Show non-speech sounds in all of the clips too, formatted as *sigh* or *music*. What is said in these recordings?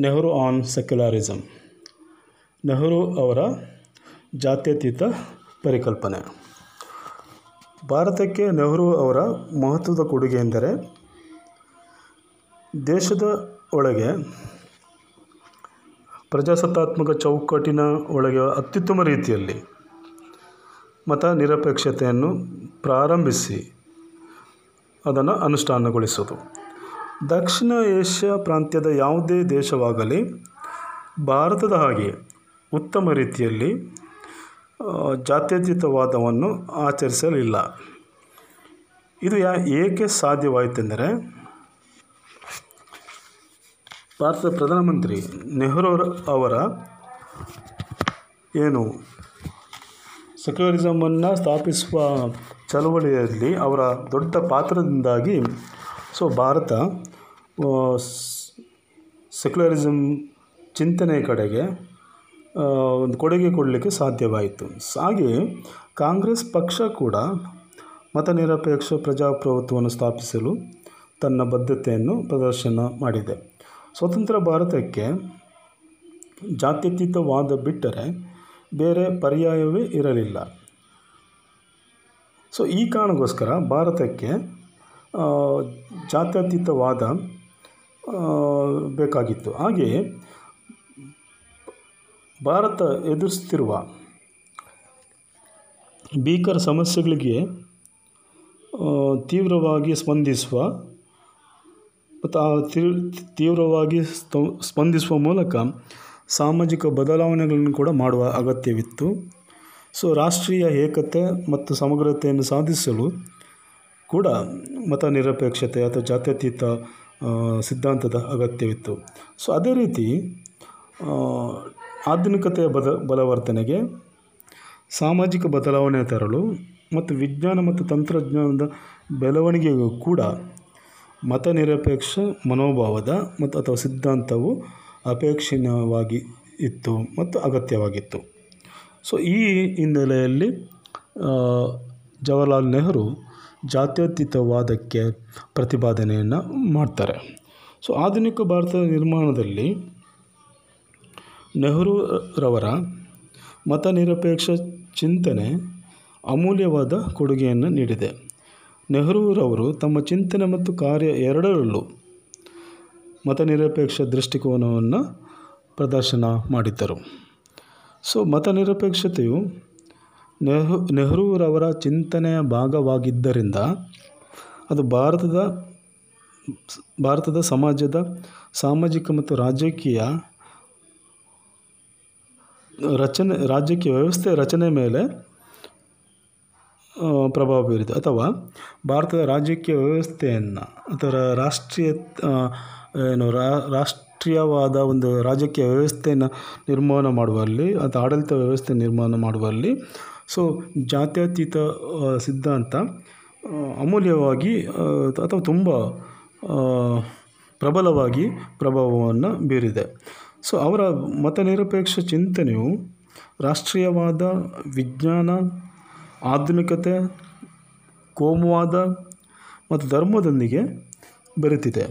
Nehru on ಸೆಕ್ಯುಲಾರಿಸಮ್ Nehru ಅವರ ಜಾತ್ಯತೀತ ಪರಿಕಲ್ಪನೆ. ಭಾರತಕ್ಕೆ ನೆಹರು ಅವರ ಮಹತ್ವದ ಕೊಡುಗೆ ಎಂದರೆ, ದೇಶದ ಒಳಗೆ ಪ್ರಜಾಸತ್ತಾತ್ಮಕ ಚೌಕಟ್ಟಿನ ಒಳಗೆ ಅತ್ಯುತ್ತಮ ರೀತಿಯಲ್ಲಿ ಮತ ನಿರಪೇಕ್ಷತೆಯನ್ನು ಪ್ರಾರಂಭಿಸಿ ಅದನ್ನು ಅನುಷ್ಠಾನಗೊಳಿಸೋದು ದಕ್ಷಿಣ ಏಷ್ಯಾ ಪ್ರಾಂತ್ಯದ ಯಾವುದೇ ದೇಶವಾಗಲಿ, ಭಾರತದ ಹಾಗೆ ಉತ್ತಮ ರೀತಿಯಲ್ಲಿ ಜಾತ್ಯತೀತವಾದವನ್ನು ಆಚರಿಸಲಿಲ್ಲ. ಇದು ಯಾ, ಏಕೆ ಸಾಧ್ಯವಾಯಿತೆಂದರೆ, ಭಾರತದ ಪ್ರಧಾನಮಂತ್ರಿ ನೆಹರು ಅವರ ಏನು ಸೆಕ್ಯುಲರಿಸಮನ್ನು ಸ್ಥಾಪಿಸುವ ಚಳವಳಿಯಲ್ಲಿ ಅವರ ದೊಡ್ಡ ಪಾತ್ರದಿಂದಾಗಿ ಸೊ ಭಾರತ ಸೆಕ್ಯುಲರಿಸಮ್ ಚಿಂತನೆಯ ಕಡೆಗೆ ಒಂದು ಕೊಡುಗೆ ಕೊಡಲಿಕ್ಕೆ ಸಾಧ್ಯವಾಯಿತು. ಹಾಗೆಯೇ ಕಾಂಗ್ರೆಸ್ ಪಕ್ಷ ಕೂಡ ಮತ ನಿರಪೇಕ್ಷ ಪ್ರಜಾಪ್ರಭುತ್ವವನ್ನು ಸ್ಥಾಪಿಸಲು ತನ್ನ ಬದ್ಧತೆಯನ್ನು ಪ್ರದರ್ಶನ ಮಾಡಿದೆ. ಸ್ವತಂತ್ರ ಭಾರತಕ್ಕೆ ಜಾತ್ಯತೀತವಾದ ಬಿಟ್ಟರೆ ಬೇರೆ ಪರ್ಯಾಯವೇ ಇರಲಿಲ್ಲ. ಸೊ ಈ ಕಾರಣಕ್ಕೋಸ್ಕರ ಭಾರತಕ್ಕೆ ಜಾತ್ಯತೀತವಾದ ಬೇಕಾಗಿತ್ತು. ಹಾಗೆಯೇ ಭಾರತ ಎದುರಿಸ್ತಿರುವ ಭೀಕರ ಸಮಸ್ಯೆಗಳಿಗೆ ತೀವ್ರವಾಗಿ ಸ್ಪಂದಿಸುವ ಮತ್ತು ಆ ತೀವ್ರವಾಗಿ ಸ್ಪಂದಿಸುವ ಮೂಲಕ ಸಾಮಾಜಿಕ ಬದಲಾವಣೆಗಳನ್ನು ಕೂಡ ಮಾಡುವ ಅಗತ್ಯವಿತ್ತು. ಸೊ, ರಾಷ್ಟ್ರೀಯ ಏಕತೆ ಮತ್ತು ಸಮಗ್ರತೆಯನ್ನು ಸಾಧಿಸಲು ಕೂಡ ಮತ ನಿರಪೇಕ್ಷತೆ ಅಥವಾ ಜಾತ್ಯತೀತ ಸಿದ್ಧಾಂತದ ಅಗತ್ಯವಿತ್ತು. ಸೊ ಅದೇ ರೀತಿ ಆಧುನಿಕತೆಯ ಬದ, ಬಲವರ್ಧನೆಗೆ ಸಾಮಾಜಿಕ ಬದಲಾವಣೆ ತರಲು ಮತ್ತು ವಿಜ್ಞಾನ ಮತ್ತು ತಂತ್ರಜ್ಞಾನದ ಬೆಳವಣಿಗೆಗೂ ಕೂಡ ಮತ ನಿರಪೇಕ್ಷ ಮನೋಭಾವದ ಮತ್ತು ಅಥವಾ ಸಿದ್ಧಾಂತವು ಅಪೇಕ್ಷಣೀಯವಾಗಿ ಇತ್ತು ಮತ್ತು ಅಗತ್ಯವಾಗಿತ್ತು. ಸೊ ಈ ಹಿನ್ನೆಲೆಯಲ್ಲಿ ಜವಾಹರಲಾಲ್ ನೆಹರು ಜಾತ್ಯತೀತವಾದಕ್ಕೆ ಪ್ರತಿಪಾದನೆಯನ್ನು ಮಾಡ್ತಾರೆ. ಸೊ ಆಧುನಿಕ ಭಾರತದ ನಿರ್ಮಾಣದಲ್ಲಿ ನೆಹರೂರವರ ಮತ ನಿರಪೇಕ್ಷ ಚಿಂತನೆ ಅಮೂಲ್ಯವಾದ ಕೊಡುಗೆಯನ್ನು ನೀಡಿದೆ. ನೆಹರೂರವರು ತಮ್ಮ ಚಿಂತನೆ ಮತ್ತು ಕಾರ್ಯ ಎರಡರಲ್ಲೂ ಮತ ನಿರಪೇಕ್ಷ ದೃಷ್ಟಿಕೋನವನ್ನು ಪ್ರದರ್ಶನ ಮಾಡಿದ್ದರು. ಸೊ ಮತ ನೆಹರು ನೆಹರೂರವರ ಚಿಂತನೆಯ ಭಾಗವಾಗಿದ್ದರಿಂದ ಅದು ಭಾರತದ ಭಾರತದ ಸಮಾಜದ ಸಾಮಾಜಿಕ ಮತ್ತು ರಾಜಕೀಯ ರಚನೆ, ರಾಜಕೀಯ ವ್ಯವಸ್ಥೆ ರಚನೆ ಮೇಲೆ ಪ್ರಭಾವ ಬೀರಿದೆ. ಅಥವಾ ಭಾರತದ ರಾಜಕೀಯ ವ್ಯವಸ್ಥೆಯನ್ನು ಅಥವಾ ರಾಷ್ಟ್ರೀಯ ಏನು ರಾಷ್ಟ್ರೀಯವಾದ ಒಂದು ರಾಜಕೀಯ ವ್ಯವಸ್ಥೆಯನ್ನು ನಿರ್ಮಾಣ ಮಾಡುವಲ್ಲಿ ಅಥವಾ ಆಡಳಿತ ವ್ಯವಸ್ಥೆ ನಿರ್ಮಾಣ ಮಾಡುವಲ್ಲಿ ಸೊ ಜಾತ್ಯತೀತ ಸಿದ್ಧಾಂತ ಅಮೂಲ್ಯವಾಗಿ ಅಥವಾ ತುಂಬ ಪ್ರಬಲವಾಗಿ ಪ್ರಭಾವವನ್ನು ಬೀರಿದೆ. ಸೊ ಅವರ ಮತ ನಿರಪೇಕ್ಷ ಚಿಂತನೆಯು ರಾಷ್ಟ್ರೀಯವಾದ ವಿಜ್ಞಾನ, ಆಧುನಿಕತೆ, ಕೋಮುವಾದ ಮತ್ತು ಧರ್ಮದೊಂದಿಗೆ ಬೆರೆತಿದೆ.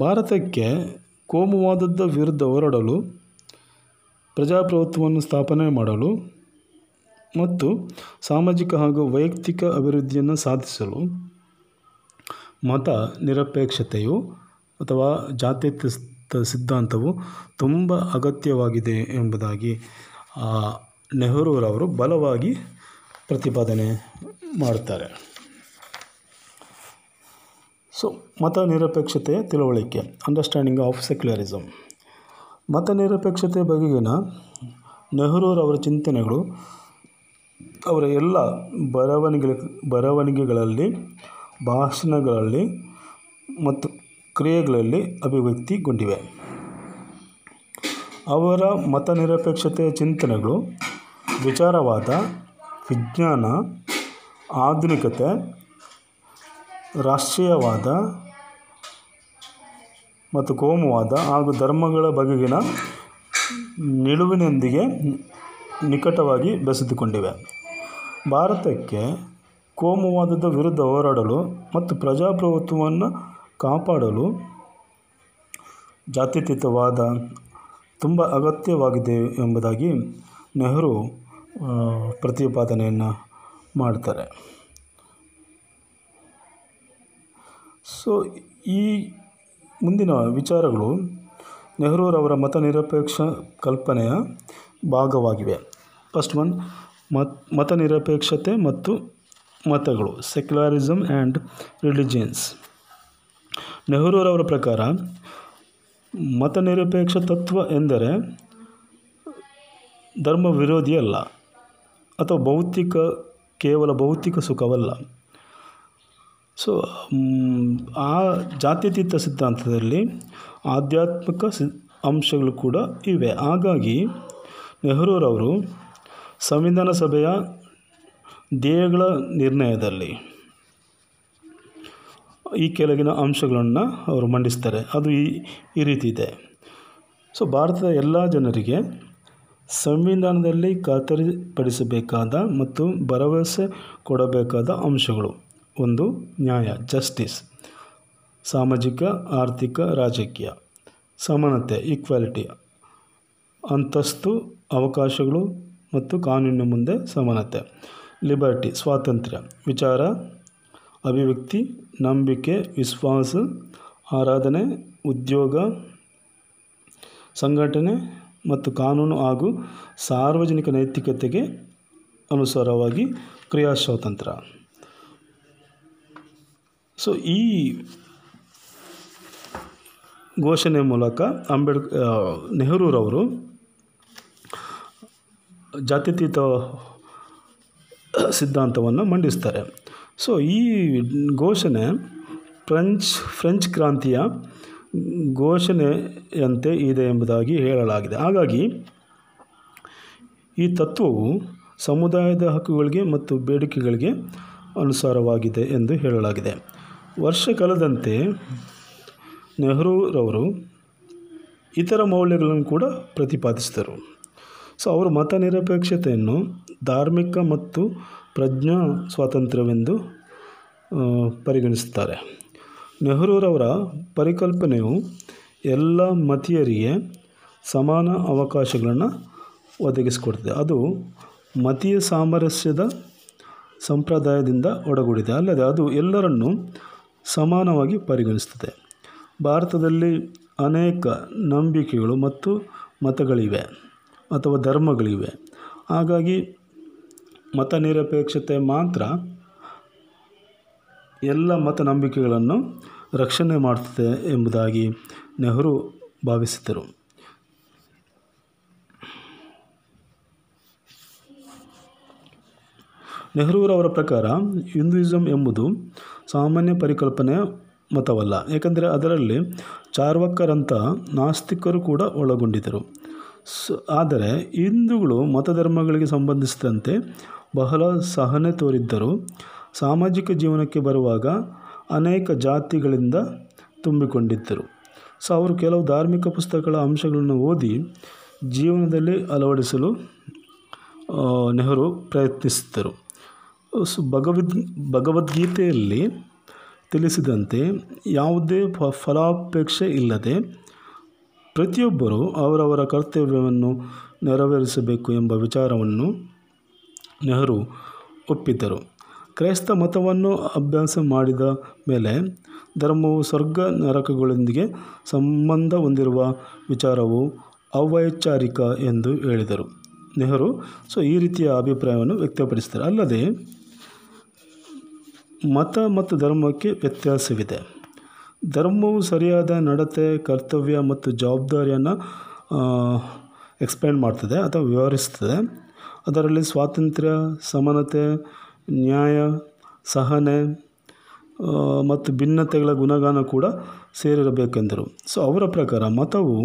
ಭಾರತಕ್ಕೆ ಕೋಮುವಾದದ ವಿರುದ್ಧ ಹೋರಾಡಲು, ಪ್ರಜಾಪ್ರಭುತ್ವವನ್ನು ಸ್ಥಾಪನೆ ಮಾಡಲು ಮತ್ತು ಸಾಮಾಜಿಕ ಹಾಗೂ ವೈಯಕ್ತಿಕ ಅಭಿವೃದ್ಧಿಯನ್ನು ಸಾಧಿಸಲು ಮತ ನಿರಪೇಕ್ಷತೆಯು ಅಥವಾ ಜಾತ್ಯತೀತ ಸಿದ್ಧಾಂತವು ತುಂಬ ಅಗತ್ಯವಾಗಿದೆ ಎಂಬುದಾಗಿ ನೆಹರೂರವರು ಬಲವಾಗಿ ಪ್ರತಿಪಾದನೆ ಮಾಡ್ತಾರೆ. ಸೊ ಮತ ನಿರಪೇಕ್ಷತೆಯ ತಿಳುವಳಿಕೆ ಅಂಡರ್ಸ್ಟ್ಯಾಂಡಿಂಗ್ ಆಫ್ ಸೆಕ್ಯುಲರಿಸಮ್ ಮತ ನಿರಪೇಕ್ಷತೆ ಬಗೆಗಿನ ನೆಹರೂರವರ ಚಿಂತನೆಗಳು ಅವರ ಎಲ್ಲ ಬರವಣಿಗೆ ಬರವಣಿಗೆಗಳಲ್ಲಿ, ಭಾಷಣಗಳಲ್ಲಿ ಮತ್ತು ಕ್ರಿಯೆಗಳಲ್ಲಿ ಅಭಿವ್ಯಕ್ತಿಗೊಂಡಿವೆ. ಅವರ ಮತ ನಿರಪೇಕ್ಷತೆಯ ಚಿಂತನೆಗಳು, ವಿಚಾರವಾದ, ವಿಜ್ಞಾನ, ಆಧುನಿಕತೆ, ರಾಷ್ಟ್ರೀಯವಾದ ಮತ್ತು ಕೋಮುವಾದ ಹಾಗೂ ಧರ್ಮಗಳ ಬಗೆಗಿನ ನಿಲುವಿನೊಂದಿಗೆ ನಿಕಟವಾಗಿ ಬೆಸೆದುಕೊಂಡಿವೆ. ಭಾರತಕ್ಕೆ ಕೋಮುವಾದದ ವಿರುದ್ಧ ಹೋರಾಡಲು ಮತ್ತು ಪ್ರಜಾಪ್ರಭುತ್ವವನ್ನು ಕಾಪಾಡಲು ಜಾತ್ಯತೀತವಾದ ತುಂಬ ಅಗತ್ಯವಾಗಿದೆ ಎಂಬುದಾಗಿ ನೆಹರು ಪ್ರತಿಪಾದನೆಯನ್ನು ಮಾಡ್ತಾರೆ. ಸೊ, ಈ ಮುಂದಿನ ವಿಚಾರಗಳು ನೆಹರೂರವರ ಮತ ನಿರಪೇಕ್ಷ ಕಲ್ಪನೆಯ ಭಾಗವಾಗಿವೆ. ಫಸ್ಟ್ ಒನ್, ಮತ್ ಮತ ನಿರಪೇಕ್ಷತೆ ಮತ್ತು ಮತಗಳು ಸೆಕ್ಯುಲಾರಿಸಮ್ ಆ್ಯಂಡ್ ರಿಲಿಜಿಯನ್ಸ್ ನೆಹರೂರವರ ಪ್ರಕಾರ ಮತ ನಿರಪೇಕ್ಷ ತತ್ವ ಎಂದರೆ ಧರ್ಮ ವಿರೋಧಿಯಲ್ಲ ಅಥವಾ ಭೌತಿಕ, ಕೇವಲ ಭೌತಿಕ ಸುಖವಲ್ಲ. ಸೊ ಆ ಜಾತ್ಯತೀತ ಸಿದ್ಧಾಂತದಲ್ಲಿ ಆಧ್ಯಾತ್ಮಿಕ ಸಿ, ಅಂಶಗಳು ಕೂಡ ಇವೆ. ಹಾಗಾಗಿ ನೆಹರೂರವರು ಸಂವಿಧಾನ ಸಭೆಯ ಧ್ಯೇಯಗಳ ನಿರ್ಣಯದಲ್ಲಿ ಈ ಕೆಳಗಿನ ಅಂಶಗಳನ್ನು ಅವರು ಮಂಡಿಸ್ತಾರೆ. ಅದು ಈ ಈ ರೀತಿ ಇದೆ. ಸೊ ಭಾರತದ ಎಲ್ಲ ಜನರಿಗೆ ಸಂವಿಧಾನದಲ್ಲಿ ಖಾತರಿಪಡಿಸಬೇಕಾದ ಮತ್ತು ಭರವಸೆ ಕೊಡಬೇಕಾದ ಅಂಶಗಳು. ಒಂದು, ನ್ಯಾಯ, ಜಸ್ಟಿಸ್, ಸಾಮಾಜಿಕ, ಆರ್ಥಿಕ, ರಾಜಕೀಯ, ಸಮಾನತೆ ಈಕ್ವಾಲಿಟಿ ಅಂತಸ್ತು, ಅವಕಾಶಗಳು ಮತ್ತು ಕಾನೂನಿನ ಮುಂದೆ ಸಮಾನತೆ. ಲಿಬರ್ಟಿ, ಸ್ವಾತಂತ್ರ್ಯ, ವಿಚಾರ, ಅಭಿವ್ಯಕ್ತಿ, ನಂಬಿಕೆ, ವಿಶ್ವಾಸ, ಆರಾಧನೆ, ಉದ್ಯೋಗ, ಸಂಘಟನೆ ಮತ್ತು ಕಾನೂನು ಹಾಗೂ ಸಾರ್ವಜನಿಕ ನೈತಿಕತೆಗೆ ಅನುಸಾರವಾಗಿ ಕ್ರಿಯಾ ಸ್ವಾತಂತ್ರ್ಯ ಸೊ ಈ ಘೋಷಣೆ ಮೂಲಕ ಅಂಬೇಡ್ಕರ್ ನೆಹರೂರವರು ಜಾತ್ಯತೀತ ಸಿದ್ಧಾಂತವನ್ನು ಮಂಡಿಸ್ತಾರೆ. ಸೊ ಈ ಘೋಷಣೆ ಫ್ರೆಂಚ್ ಫ್ರೆಂಚ್ ಕ್ರಾಂತಿಯ ಘೋಷಣೆಯಂತೆ ಇದೆ ಎಂಬುದಾಗಿ ಹೇಳಲಾಗಿದೆ. ಹಾಗಾಗಿ, ಈ ತತ್ವವು ಸಮುದಾಯದ ಹಕ್ಕುಗಳಿಗೆ ಮತ್ತು ಬೇಡಿಕೆಗಳಿಗೆ ಅನುಸಾರವಾಗಿದೆ ಎಂದು ಹೇಳಲಾಗಿದೆ. ವರ್ಷ ಕಳೆದಂತೆ ನೆಹರೂರವರು ಇತರ ಮೌಲ್ಯಗಳನ್ನು ಕೂಡ ಪ್ರತಿಪಾದಿಸಿದರು. ಸೊ ಅವರು ಮತ ನಿರಪೇಕ್ಷತೆಯನ್ನು ಧಾರ್ಮಿಕ ಮತ್ತು ಪ್ರಜ್ಞಾ ಸ್ವಾತಂತ್ರ್ಯವೆಂದು ಪರಿಗಣಿಸುತ್ತಾರೆ. ನೆಹರೂರವರ ಪರಿಕಲ್ಪನೆಯು ಎಲ್ಲ ಮತೀಯರಿಗೆ ಸಮಾನ ಅವಕಾಶಗಳನ್ನು ಒದಗಿಸಿಕೊಡ್ತದೆ. ಅದು ಮತೀಯ ಸಾಮರಸ್ಯದ ಸಂಪ್ರದಾಯದಿಂದ ಒಡಗೂಡಿದೆ. ಅಲ್ಲದೆ ಅದು ಎಲ್ಲರನ್ನೂ ಸಮಾನವಾಗಿ ಪರಿಗಣಿಸುತ್ತದೆ. ಭಾರತದಲ್ಲಿ ಅನೇಕ ನಂಬಿಕೆಗಳು ಮತ್ತು ಮತಗಳಿವೆ. ಅಥವಾ ಧರ್ಮಗಳಿವೆ. ಹಾಗಾಗಿ ಮತ ನಿರಪೇಕ್ಷತೆ ಮಾತ್ರ ಎಲ್ಲ ಮತ ನಂಬಿಕೆಗಳನ್ನು ರಕ್ಷಣೆ ಮಾಡುತ್ತದೆ ಎಂಬುದಾಗಿ ನೆಹರು ಭಾವಿಸಿದರು. ನೆಹರೂರವರ ಪ್ರಕಾರ ಹಿಂದೂಯಿಸಮ್ ಎಂಬುದು ಸಾಮಾನ್ಯ ಪರಿಕಲ್ಪನೆಯ ಮತವಲ್ಲ. ಏಕೆಂದರೆ ಅದರಲ್ಲಿ ಚಾರ್ವಕ್ಕರಂಥ ನಾಸ್ತಿಕರು ಕೂಡ ಒಳಗೊಂಡಿದ್ದರು. ಆದರೆ ಹಿಂದೂಗಳು ಮತಧರ್ಮಗಳಿಗೆ ಸಂಬಂಧಿಸಿದಂತೆ ಬಹಳ ಸಹನೆ ತೋರಿದ್ದರು. ಸಾಮಾಜಿಕ ಜೀವನಕ್ಕೆ ಬರುವಾಗ ಅನೇಕ ಜಾತಿಗಳಿಂದ ತುಂಬಿಕೊಂಡಿದ್ದರು. ಸೊ, ಅವರು ಕೆಲವು ಧಾರ್ಮಿಕ ಪುಸ್ತಕಗಳ ಅಂಶಗಳನ್ನು ಓದಿ ಜೀವನದಲ್ಲಿ ಅಳವಡಿಸಲು ನೆಹರು ಪ್ರಯತ್ನಿಸಿದ್ದರು. ಸೊ, ಭಗವದ್, ಭಗವದ್ಗೀತೆಯಲ್ಲಿ ತಿಳಿಸಿದಂತೆ ಯಾವುದೇ ಫಲಾಪೇಕ್ಷೆ ಇಲ್ಲದೆ ಪ್ರತಿಯೊಬ್ಬರೂ ಅವರವರ ಕರ್ತವ್ಯವನ್ನು ನೆರವೇರಿಸಬೇಕು ಎಂಬ ವಿಚಾರವನ್ನು ನೆಹರು ಒಪ್ಪಿದ್ದರು. ಕ್ರೈಸ್ತ ಮತವನ್ನು ಅಭ್ಯಾಸ ಮಾಡಿದ ಮೇಲೆ ಧರ್ಮವು ಸ್ವರ್ಗ ನರಕಗಳೊಂದಿಗೆ ಸಂಬಂಧ ಹೊಂದಿರುವ ವಿಚಾರವು ಅವೈಚಾರಿಕ ಎಂದು ಹೇಳಿದರು. ನೆಹರು ಸೊ ಈ ರೀತಿಯ ಅಭಿಪ್ರಾಯವನ್ನು ವ್ಯಕ್ತಪಡಿಸಿದರು. ಅಲ್ಲದೆ ಮತ ಮತ್ತು ಧರ್ಮಕ್ಕೆ ವ್ಯತ್ಯಾಸವಿದೆ. ಧರ್ಮವು ಸರಿಯಾದ ನಡತೆ, ಕರ್ತವ್ಯ ಮತ್ತು ಜವಾಬ್ದಾರಿಯನ್ನು ಎಕ್ಸ್ಪ್ಲೇನ್ ಮಾಡ್ತದೆ ಅಥವಾ ವಿವರಿಸ್ತದೆ. ಅದರಲ್ಲಿ ಸ್ವಾತಂತ್ರ್ಯ, ಸಮಾನತೆ, ನ್ಯಾಯ, ಸಹನೆ ಮತ್ತು ಭಿನ್ನತೆಗಳ ಗುಣಗಾನ ಕೂಡ ಸೇರಿರಬೇಕೆಂದರು. ಸೊ ಅವರ ಪ್ರಕಾರ ಮತವು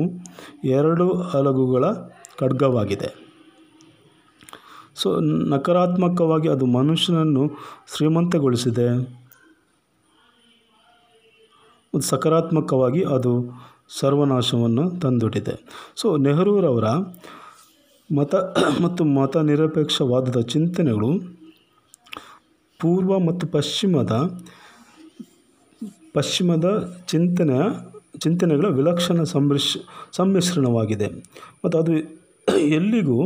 ಎರಡು ಹಲಗುಗಳ ಖಡ್ಗವಾಗಿದೆ. ಸೊ ನಕಾರಾತ್ಮಕವಾಗಿ ಅದು ಮನುಷ್ಯನನ್ನು ಶ್ರೀಮಂತಗೊಳಿಸಿದೆ. ಮತ್ತು ಸಕಾರಾತ್ಮಕವಾಗಿ ಅದು ಸರ್ವನಾಶವನ್ನು ತಂದೊಡ್ಡಿದೆ. ಸೊ ನೆಹರೂರವರ ಮತ *clears throat* ಮತ್ತು ಮತ ನಿರಪೇಕ್ಷವಾದದ ಚಿಂತನೆಗಳು ಪೂರ್ವ ಮತ್ತು ಪಶ್ಚಿಮದ ಪಶ್ಚಿಮದ ಚಿಂತನೆಯ ಚಿಂತನೆಗಳ ವಿಲಕ್ಷಣ ಸಂಮಿಶ್, ಸಮ್ಮಿಶ್ರಣವಾಗಿದೆ. ಮತ್ತು ಅದು ಎಲ್ಲಿಗೂ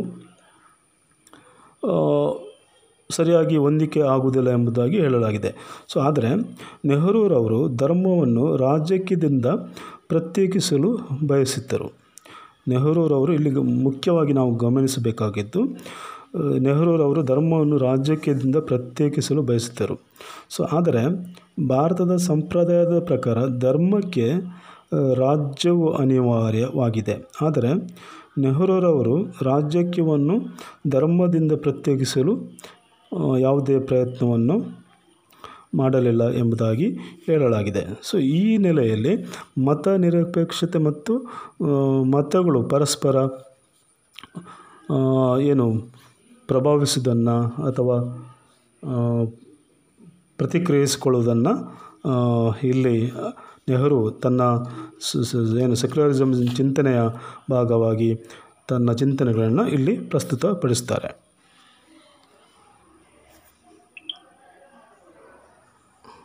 ಸರಿಯಾಗಿ ಹೊಂದಿಕೆ ಆಗುವುದಿಲ್ಲ ಎಂಬುದಾಗಿ ಹೇಳಲಾಗಿದೆ. ಸೊ ಆದರೆ ನೆಹರೂರವರು ಧರ್ಮವನ್ನು ರಾಜಕೀಯದಿಂದ ಪ್ರತ್ಯೇಕಿಸಲು ಬಯಸಿದ್ದರು. ನೆಹರೂರವರು ಇಲ್ಲಿ ಮುಖ್ಯವಾಗಿ ನಾವು ಗಮನಿಸಬೇಕಾಗಿದ್ದು, ನೆಹರೂರವರು ಧರ್ಮವನ್ನು ರಾಜಕೀಯದಿಂದ ಪ್ರತ್ಯೇಕಿಸಲು ಬಯಸಿದ್ದರು. ಸೊ ಆದರೆ ಭಾರತದ ಸಂಪ್ರದಾಯದ ಪ್ರಕಾರ ಧರ್ಮಕ್ಕೆ ರಾಜ್ಯವು ಅನಿವಾರ್ಯವಾಗಿದೆ. ಆದರೆ ನೆಹರೂರವರು ರಾಜಕೀಯವನ್ನು ಧರ್ಮದಿಂದ ಪ್ರತ್ಯೇಕಿಸಲು ಯಾವುದೇ ಪ್ರಯತ್ನವನ್ನು ಮಾಡಲಿಲ್ಲ ಎಂಬುದಾಗಿ ಹೇಳಲಾಗಿದೆ. ಸೊ ಈ ನೆಲೆಯಲ್ಲಿ ಮತ ನಿರಪೇಕ್ಷತೆ ಮತ್ತು ಮತಗಳು ಪರಸ್ಪರ ಏನು ಪ್ರಭಾವಿಸುವುದನ್ನು ಅಥವಾ ಪ್ರತಿಕ್ರಿಯಿಸಿಕೊಳ್ಳುವುದನ್ನು ಇಲ್ಲಿ ನೆಹರು ತನ್ನ ಏನು ಸೆಕ್ಯುಲರಿಸಮ್ ಚಿಂತನೆಯ ಭಾಗವಾಗಿ ತನ್ನ ಚಿಂತನೆಗಳನ್ನು ಇಲ್ಲಿ ಪ್ರಸ್ತುತಪಡಿಸ್ತಾರೆ.